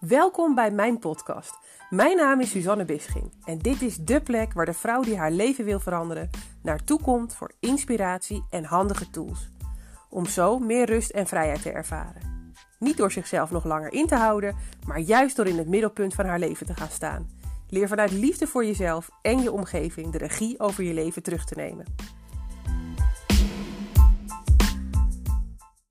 Welkom bij mijn podcast. Mijn naam is Suzanne Bisching en dit is de plek waar de vrouw die haar leven wil veranderen naartoe komt voor inspiratie en handige tools. Om zo meer rust en vrijheid te ervaren. Niet door zichzelf nog langer in te houden, maar juist door in het middelpunt van haar leven te gaan staan. Leer vanuit liefde voor jezelf en je omgeving de regie over je leven terug te nemen.